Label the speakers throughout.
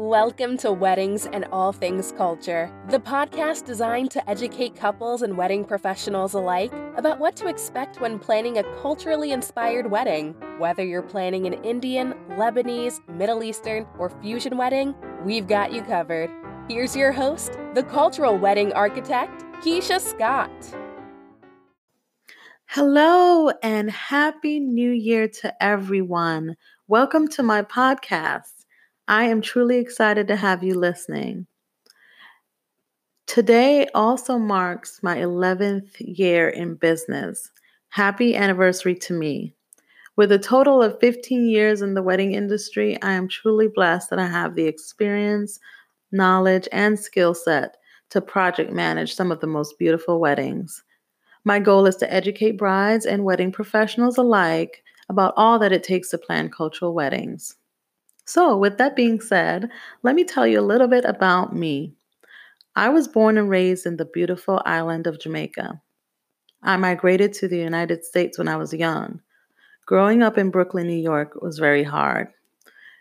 Speaker 1: Welcome to Weddings and All Things Culture, the podcast designed to educate couples and wedding professionals alike about what to expect when planning a culturally inspired wedding. Whether you're planning an Indian, Lebanese, Middle Eastern, or fusion wedding, we've got you covered. Here's your host, the cultural wedding architect, Keisha Scott.
Speaker 2: Hello and happy new year to everyone. Welcome to my podcast. I am truly excited to have you listening. Today also marks my 11th year in business. Happy anniversary to me. With a total of 15 years in the wedding industry, I am truly blessed that I have the experience, knowledge, and skill set to project manage some of the most beautiful weddings. My goal is to educate brides and wedding professionals alike about all that it takes to plan cultural weddings. So, with that being said, let me tell you a little bit about me. I was born and raised in the beautiful island of Jamaica. I migrated to the United States when I was young. Growing up in Brooklyn, New York was very hard.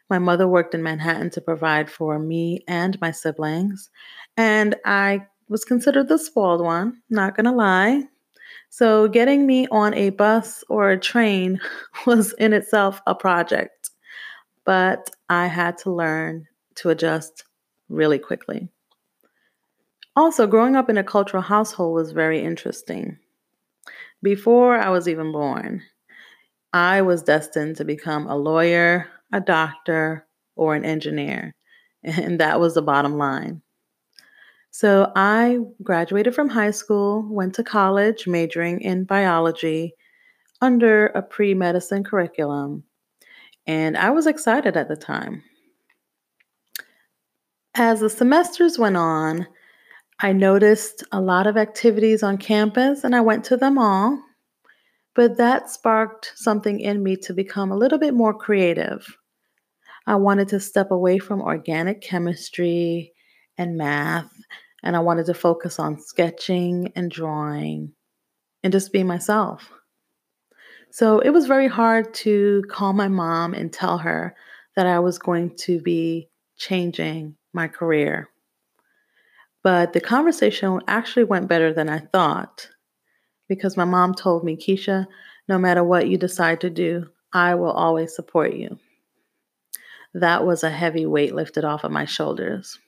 Speaker 2: My mother worked in Manhattan to provide for me and my siblings, and I was considered the spoiled one, not gonna lie. So, getting me on a bus or a train was in itself a project but I had to learn to adjust really quickly. Also, growing up in a cultural household was very interesting. Before I was even born, I was destined to become a lawyer, a doctor, or an engineer, and that was the bottom line. So I graduated from high school, went to college majoring in biology under a pre medicine curriculum, and I was excited at the time. As the semesters went on, I noticed a lot of activities on campus and I went to them all. But that sparked something in me to become a little bit more creative. I wanted to step away from organic chemistry and math, and I wanted to focus on sketching and drawing and just be myself. So it was very hard to call my mom and tell her that I was going to be changing my career. But the conversation actually went better than I thought because my mom told me, Keisha, no matter what you decide to do, I will always support you. That was a heavy weight lifted off of my shoulders.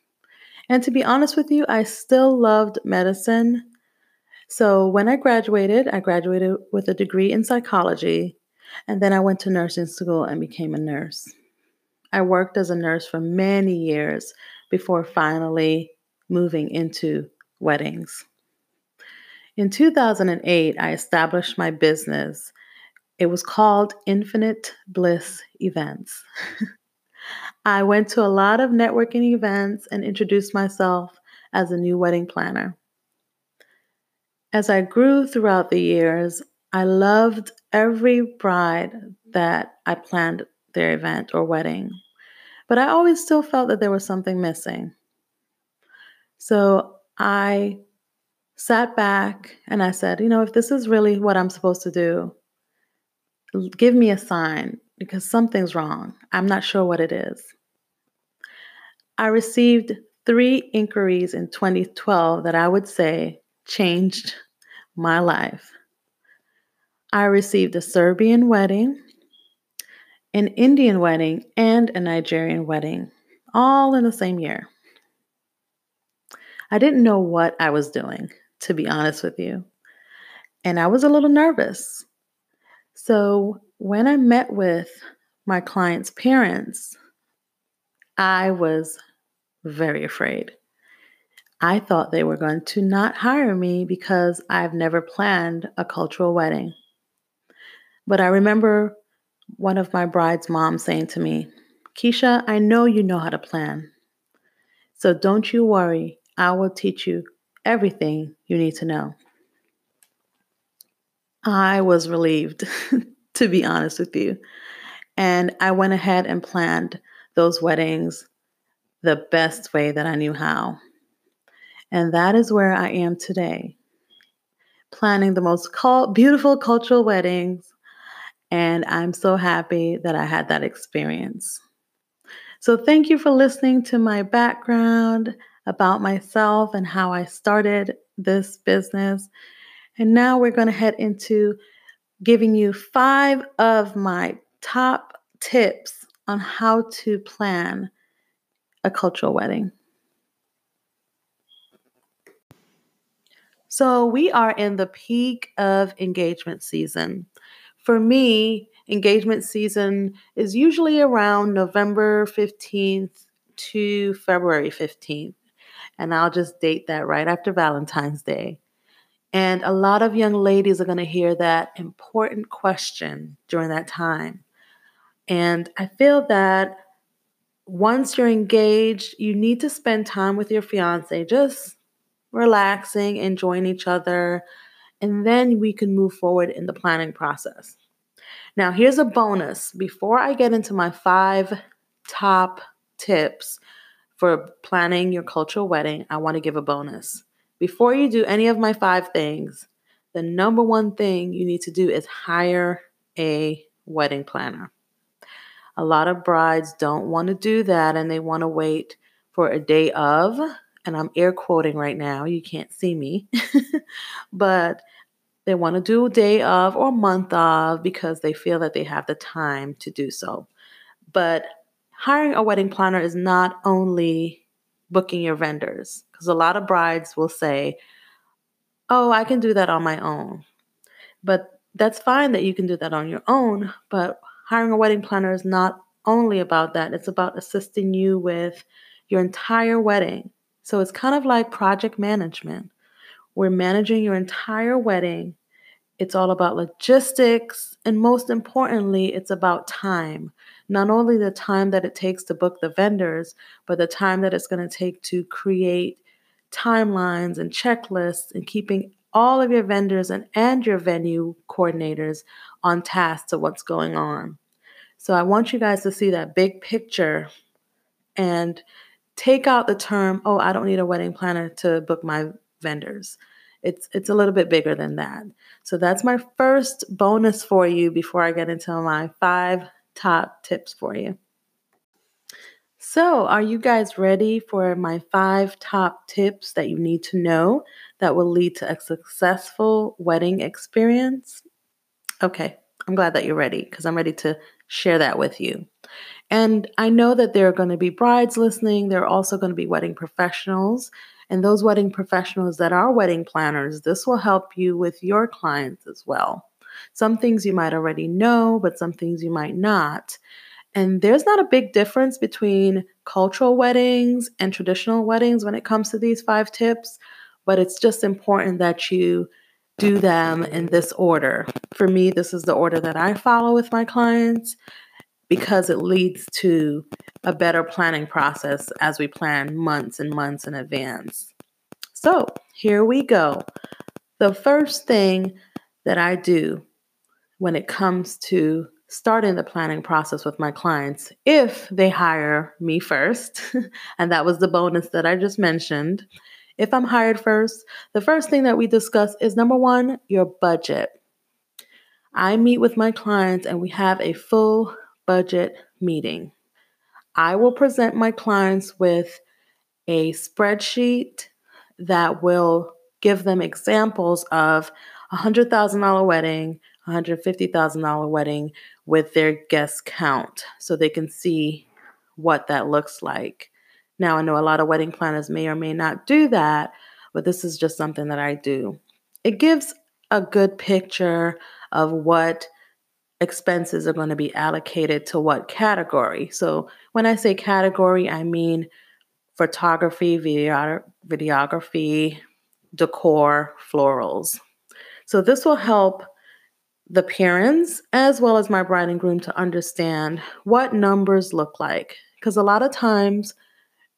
Speaker 2: And to be honest with you, I still loved medicine so when I graduated, I graduated with a degree in psychology, and then I went to nursing school and became a nurse. I worked as a nurse for many years before finally moving into weddings. In 2008, I established my business. It was called Infinite Bliss Events. I went to a lot of networking events and introduced myself as a new wedding planner. As I grew throughout the years, I loved every bride that I planned their event or wedding, but I always still felt that there was something missing. So I sat back and I said, you know, if this is really what I'm supposed to do, give me a sign because something's wrong. I'm not sure what it is. I received three inquiries in 2012 that I would say changed my life. I received a Serbian wedding, an Indian wedding, and a Nigerian wedding, all in the same year. I didn't know what I was doing, to be honest with you. And I was a little nervous. So when I met with my client's parents, I was very afraid. I thought they were going to not hire me because I've never planned a cultural wedding. But I remember one of my bride's moms saying to me, Keisha, I know you know how to plan. So don't you worry. I will teach you everything you need to know. I was relieved, to be honest with you. And I went ahead and planned those weddings the best way that I knew how. And that is where I am today, planning the most beautiful cultural weddings. And I'm so happy that I had that experience. So, thank you for listening to my background about myself and how I started this business. And now we're going to head into giving you five of my top tips on how to plan a cultural wedding. So, we are in the peak of engagement season. For me, engagement season is usually around November 15th to February 15th. And I'll just date that right after Valentine's Day. And a lot of young ladies are going to hear that important question during that time. And I feel that once you're engaged, you need to spend time with your fiance, just relaxing, enjoying each other, and then we can move forward in the planning process. Now, here's a bonus. Before I get into my five top tips for planning your cultural wedding, I want to give a bonus. Before you do any of my five things, the number one thing you need to do is hire a wedding planner. A lot of brides don't want to do that and they want to wait for a day of, and I'm air quoting right now, you can't see me, but they want to do a day of or month of because they feel that they have the time to do so. But hiring a wedding planner is not only booking your vendors, because a lot of brides will say, Oh, I can do that on my own. But that's fine that you can do that on your own, but hiring a wedding planner is not only about that, it's about assisting you with your entire wedding. So it's kind of like project management. We're managing your entire wedding. It's all about logistics. And most importantly, it's about time. Not only the time that it takes to book the vendors, but the time that it's going to take to create timelines and checklists and keeping all of your vendors and, and your venue coordinators on task to what's going on. So I want you guys to see that big picture and take out the term, oh, I don't need a wedding planner to book my vendors. It's it's a little bit bigger than that. So that's my first bonus for you before I get into my five top tips for you. So, are you guys ready for my five top tips that you need to know that will lead to a successful wedding experience? Okay, I'm glad that you're ready because I'm ready to share that with you. And I know that there are going to be brides listening, there are also going to be wedding professionals. And those wedding professionals that are wedding planners, this will help you with your clients as well. Some things you might already know, but some things you might not. And there's not a big difference between cultural weddings and traditional weddings when it comes to these five tips, but it's just important that you do them in this order. For me, this is the order that I follow with my clients because it leads to a better planning process as we plan months and months in advance. So, here we go. The first thing that I do when it comes to starting the planning process with my clients, if they hire me first, and that was the bonus that I just mentioned. If I'm hired first, the first thing that we discuss is number one, your budget. I meet with my clients and we have a full budget meeting. I will present my clients with a spreadsheet that will give them examples of a $100,000 wedding, $150,000 wedding with their guest count so they can see what that looks like. Now, I know a lot of wedding planners may or may not do that, but this is just something that I do. It gives a good picture of what expenses are going to be allocated to what category. So when I say category, I mean photography, video- videography, decor, florals. So this will help the parents as well as my bride and groom to understand what numbers look like. Because a lot of times,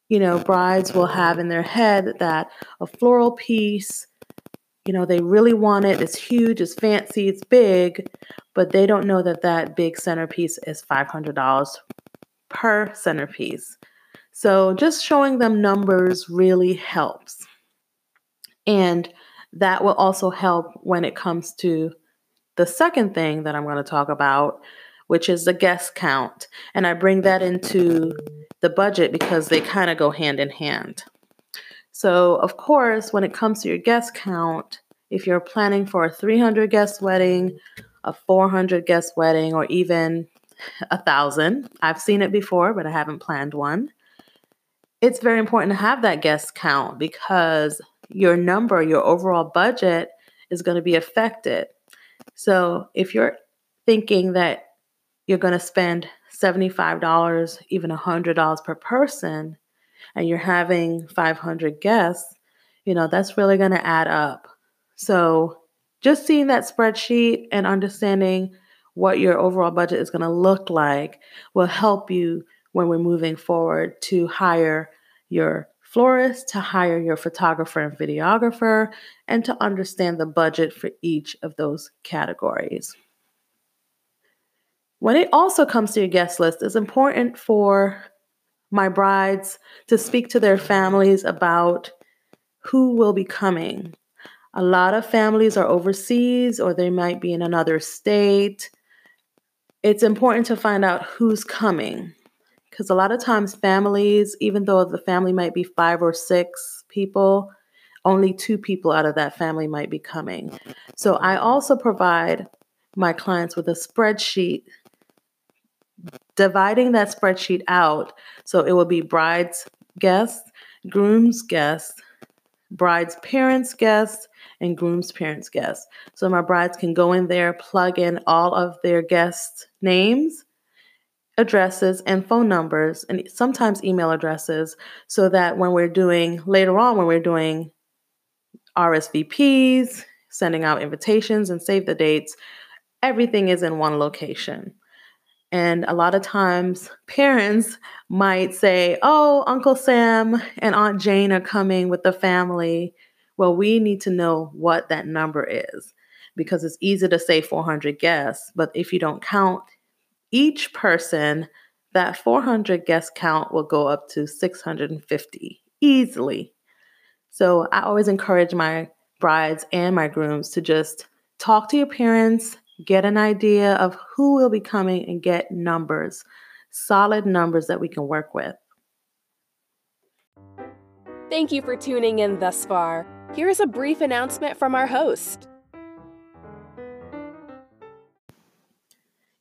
Speaker 2: you know, brides will have in their head that a floral piece you know, they really want it. It's huge, it's fancy, it's big, but they don't know that that big centerpiece is $500 per centerpiece. So just showing them numbers really helps. And that will also help when it comes to the second thing that I'm going to talk about, which is the guest count. And I bring that into the budget because they kind of go hand in hand. So, of course, when it comes to your guest count, if you're planning for a 300 guest wedding, a 400 guest wedding, or even a thousand, I've seen it before, but I haven't planned one. It's very important to have that guest count because your number, your overall budget is going to be affected. So if you're thinking that you're going to spend $75, even $100 per person, and you're having 500 guests, you know, that's really going to add up. So just seeing that spreadsheet and understanding what your overall budget is going to look like will help you when we're moving forward to hire your florist, to hire your photographer and videographer, and to understand the budget for each of those categories. When it also comes to your guest list, it's important for my brides to speak to their families about who will be coming. A lot of families are overseas or they might be in another state. It's important to find out who's coming because a lot of times families, even though the family might be five or six people, only two people out of that family might be coming. So I also provide my clients with a spreadsheet dividing that spreadsheet out so it will be bride's guests, groom's guests, bride's parents' guests, and groom's parents' guests. So my brides can go in there, plug in all of their guests' names, addresses, and phone numbers, and sometimes email addresses, so that when we're doing later on, when we're doing RSVPs, sending out invitations, and save the dates, everything is in one location. And a lot of times, parents might say, Oh, Uncle Sam and Aunt Jane are coming with the family. Well, we need to know what that number is because it's easy to say 400 guests, but if you don't count each person, that 400 guest count will go up to 650 easily. So I always encourage my brides and my grooms to just talk to your parents, get an idea of who will be coming, and get numbers, solid numbers that we can work with.
Speaker 1: Thank you for tuning in thus far. Here is a brief announcement from our host.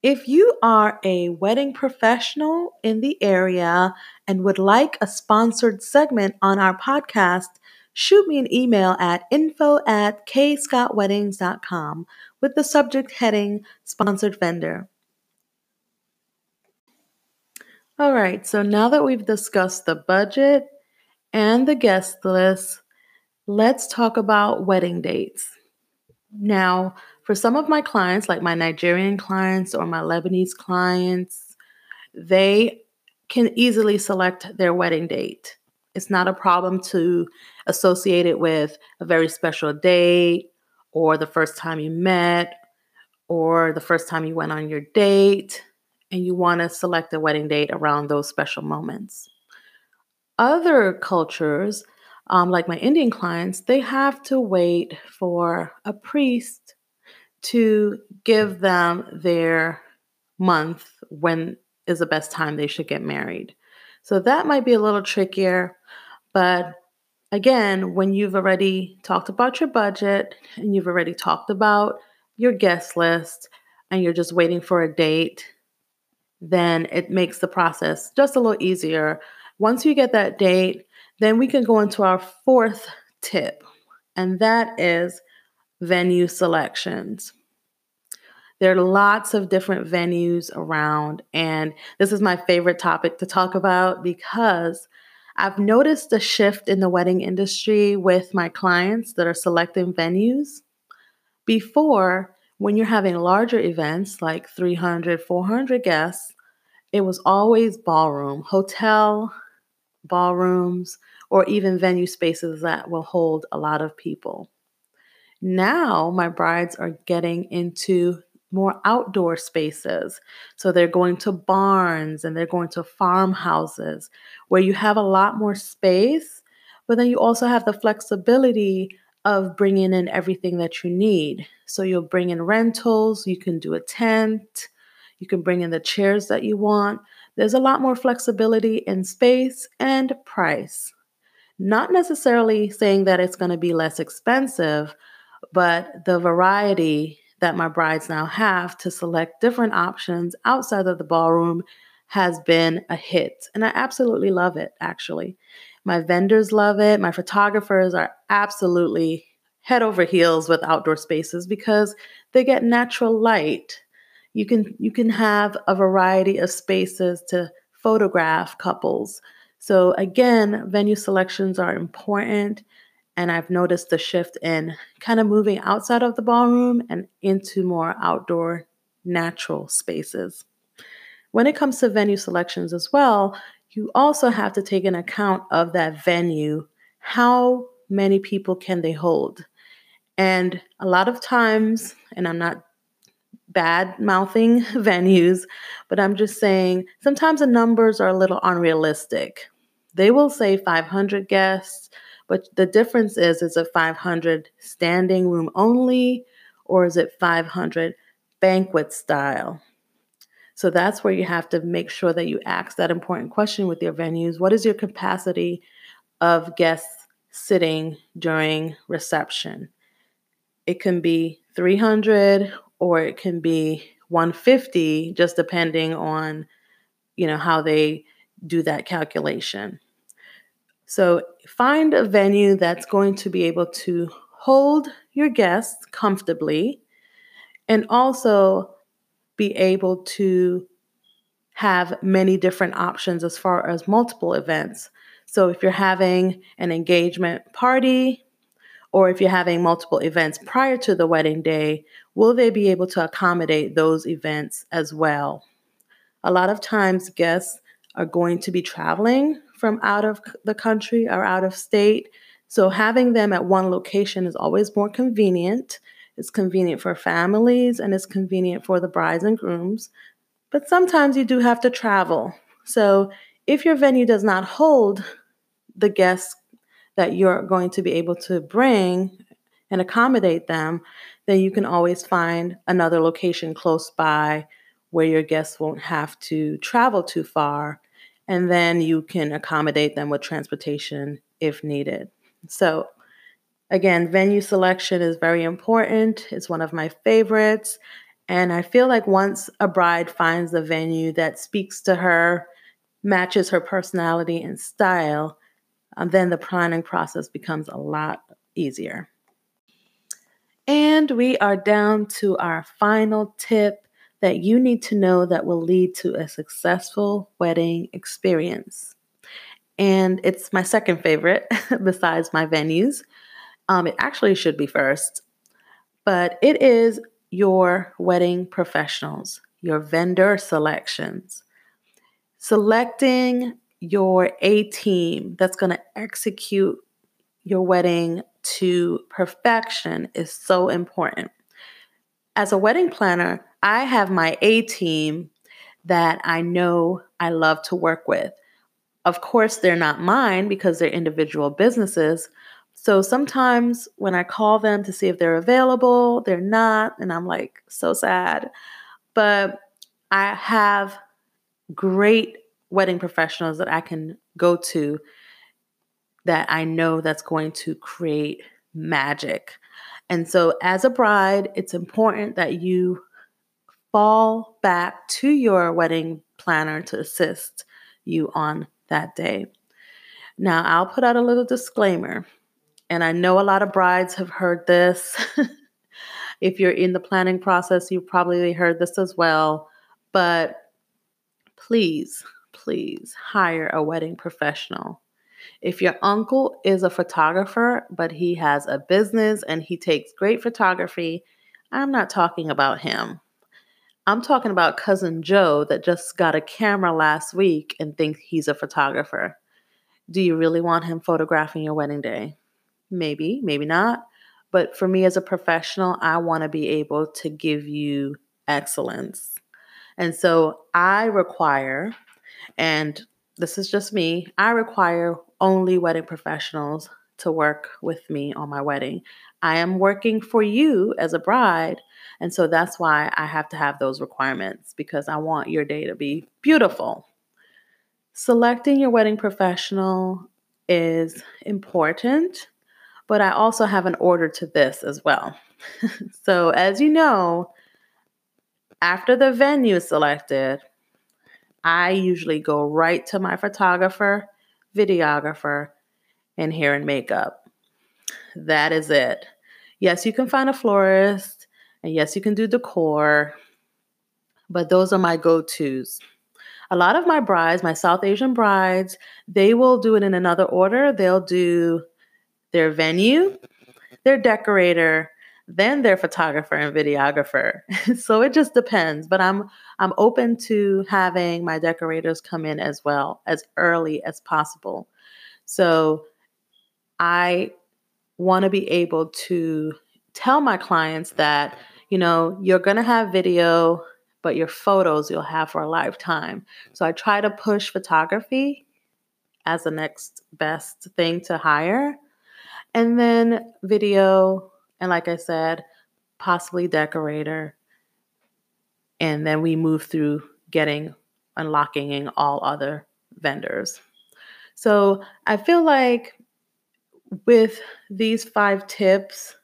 Speaker 2: If you are a wedding professional in the area and would like a sponsored segment on our podcast, shoot me an email at info at kscottweddings.com with the subject heading Sponsored Vendor. All right, so now that we've discussed the budget and the guest list, let's talk about wedding dates. Now, for some of my clients, like my Nigerian clients or my Lebanese clients, they can easily select their wedding date. It's not a problem to associate it with a very special date or the first time you met or the first time you went on your date, and you want to select a wedding date around those special moments. Other cultures, um, like my Indian clients, they have to wait for a priest to give them their month when is the best time they should get married. So that might be a little trickier, but again, when you've already talked about your budget and you've already talked about your guest list and you're just waiting for a date, then it makes the process just a little easier. Once you get that date, then we can go into our fourth tip, and that is venue selections. There are lots of different venues around, and this is my favorite topic to talk about because I've noticed a shift in the wedding industry with my clients that are selecting venues. Before, when you're having larger events like 300, 400 guests, it was always ballroom, hotel, ballrooms, or even venue spaces that will hold a lot of people. Now, my brides are getting into more outdoor spaces. So they're going to barns and they're going to farmhouses where you have a lot more space, but then you also have the flexibility of bringing in everything that you need. So you'll bring in rentals, you can do a tent, You can bring in the chairs that you want. There's a lot more flexibility in space and price. Not necessarily saying that it's going to be less expensive, but the variety that my brides now have to select different options outside of the ballroom has been a hit. And I absolutely love it, actually. My vendors love it. My photographers are absolutely head over heels with outdoor spaces because they get natural light. You can you can have a variety of spaces to photograph couples. So again, venue selections are important and I've noticed the shift in kind of moving outside of the ballroom and into more outdoor natural spaces. When it comes to venue selections as well, you also have to take an account of that venue. How many people can they hold? And a lot of times, and I'm not bad mouthing venues, but I'm just saying sometimes the numbers are a little unrealistic. They will say 500 guests, but the difference is is it 500 standing room only or is it 500 banquet style? So that's where you have to make sure that you ask that important question with your venues. What is your capacity of guests sitting during reception? It can be 300 or it can be 150 just depending on you know how they do that calculation. So find a venue that's going to be able to hold your guests comfortably and also be able to have many different options as far as multiple events. So if you're having an engagement party or if you're having multiple events prior to the wedding day, will they be able to accommodate those events as well? A lot of times, guests are going to be traveling from out of the country or out of state. So having them at one location is always more convenient. It's convenient for families and it's convenient for the brides and grooms. But sometimes you do have to travel. So if your venue does not hold the guests that you're going to be able to bring and accommodate them, then you can always find another location close by where your guests won't have to travel too far. And then you can accommodate them with transportation if needed. So, Again, venue selection is very important. It's one of my favorites. And I feel like once a bride finds a venue that speaks to her, matches her personality and style, um, then the planning process becomes a lot easier. And we are down to our final tip that you need to know that will lead to a successful wedding experience. And it's my second favorite besides my venues. Um, it actually should be first, but it is your wedding professionals, your vendor selections. Selecting your A team that's going to execute your wedding to perfection is so important. As a wedding planner, I have my A team that I know I love to work with. Of course, they're not mine because they're individual businesses, so sometimes when I call them to see if they're available, they're not. And I'm like, so sad. But I have great wedding professionals that I can go to that I know that's going to create magic. And so, as a bride, it's important that you fall back to your wedding planner to assist you on that day. Now, I'll put out a little disclaimer. And I know a lot of brides have heard this. if you're in the planning process, you've probably heard this as well. But please, please hire a wedding professional. If your uncle is a photographer, but he has a business and he takes great photography, I'm not talking about him. I'm talking about cousin Joe that just got a camera last week and thinks he's a photographer. Do you really want him photographing your wedding day? Maybe, maybe not. But for me as a professional, I want to be able to give you excellence. And so I require, and this is just me, I require only wedding professionals to work with me on my wedding. I am working for you as a bride. And so that's why I have to have those requirements because I want your day to be beautiful. Selecting your wedding professional is important, but I also have an order to this as well. so, as you know, after the venue is selected, I usually go right to my photographer, videographer, and hair and makeup. That is it. Yes, you can find a florist, and yes, you can do decor, but those are my go tos. A lot of my brides, my South Asian brides, they will do it in another order. They'll do their venue, their decorator, then their photographer and videographer. so it just depends, but I'm I'm open to having my decorators come in as well as early as possible. So I want to be able to tell my clients that, you know, you're going to have video, but your photos you'll have for a lifetime. So I try to push photography as the next best thing to hire. And then video, and like I said, possibly decorator. And then we move through getting unlocking all other vendors. So I feel like with these five tips,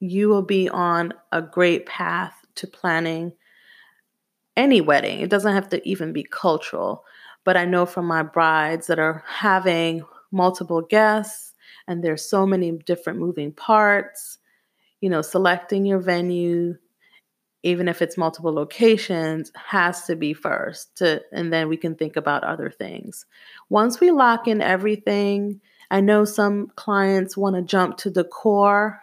Speaker 2: you will be on a great path to planning any wedding. It doesn't have to even be cultural. But I know from my brides that are having multiple guests and there's so many different moving parts, you know, selecting your venue, even if it's multiple locations, has to be first to and then we can think about other things. Once we lock in everything, I know some clients want to jump to decor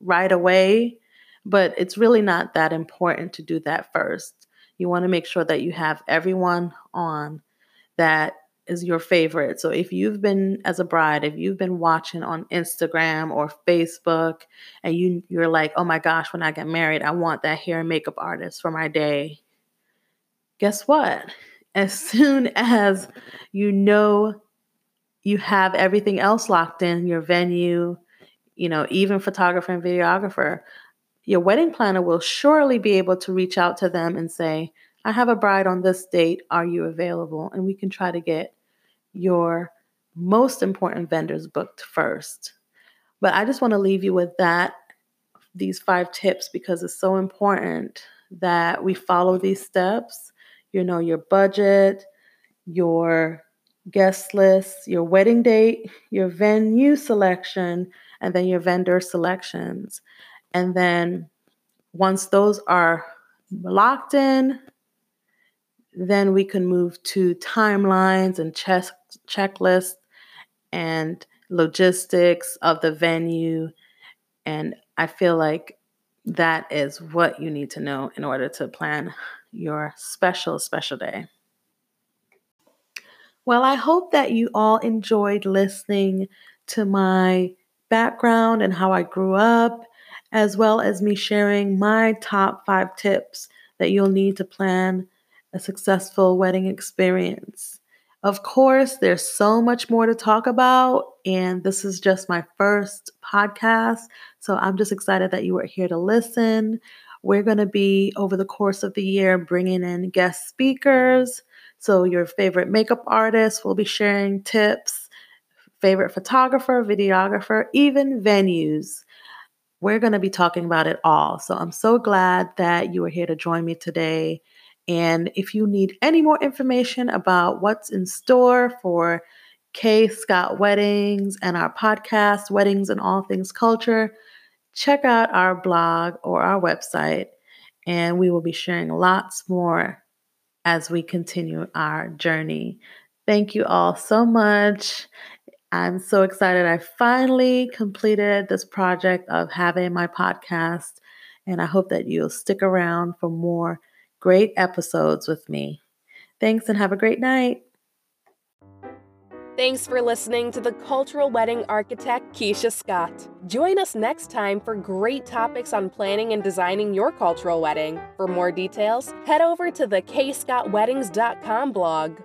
Speaker 2: right away, but it's really not that important to do that first. You want to make sure that you have everyone on that is your favorite. So if you've been as a bride, if you've been watching on Instagram or Facebook and you you're like, "Oh my gosh, when I get married, I want that hair and makeup artist for my day." Guess what? As soon as you know you have everything else locked in, your venue, you know, even photographer and videographer, your wedding planner will surely be able to reach out to them and say, I have a bride on this date. Are you available? And we can try to get your most important vendors booked first. But I just want to leave you with that, these five tips, because it's so important that we follow these steps. You know, your budget, your guest list, your wedding date, your venue selection, and then your vendor selections. And then once those are locked in, then we can move to timelines and check, checklists and logistics of the venue. And I feel like that is what you need to know in order to plan your special, special day. Well, I hope that you all enjoyed listening to my background and how I grew up, as well as me sharing my top five tips that you'll need to plan a successful wedding experience. Of course, there's so much more to talk about, and this is just my first podcast. So I'm just excited that you are here to listen. We're going to be, over the course of the year, bringing in guest speakers. So, your favorite makeup artist will be sharing tips, favorite photographer, videographer, even venues. We're going to be talking about it all. So, I'm so glad that you are here to join me today. And if you need any more information about what's in store for K Scott Weddings and our podcast, Weddings and All Things Culture, check out our blog or our website. And we will be sharing lots more as we continue our journey. Thank you all so much. I'm so excited. I finally completed this project of having my podcast, and I hope that you'll stick around for more great episodes with me. Thanks and have a great night.
Speaker 1: Thanks for listening to the cultural wedding architect Keisha Scott. Join us next time for great topics on planning and designing your cultural wedding. For more details, head over to the kscottweddings.com blog.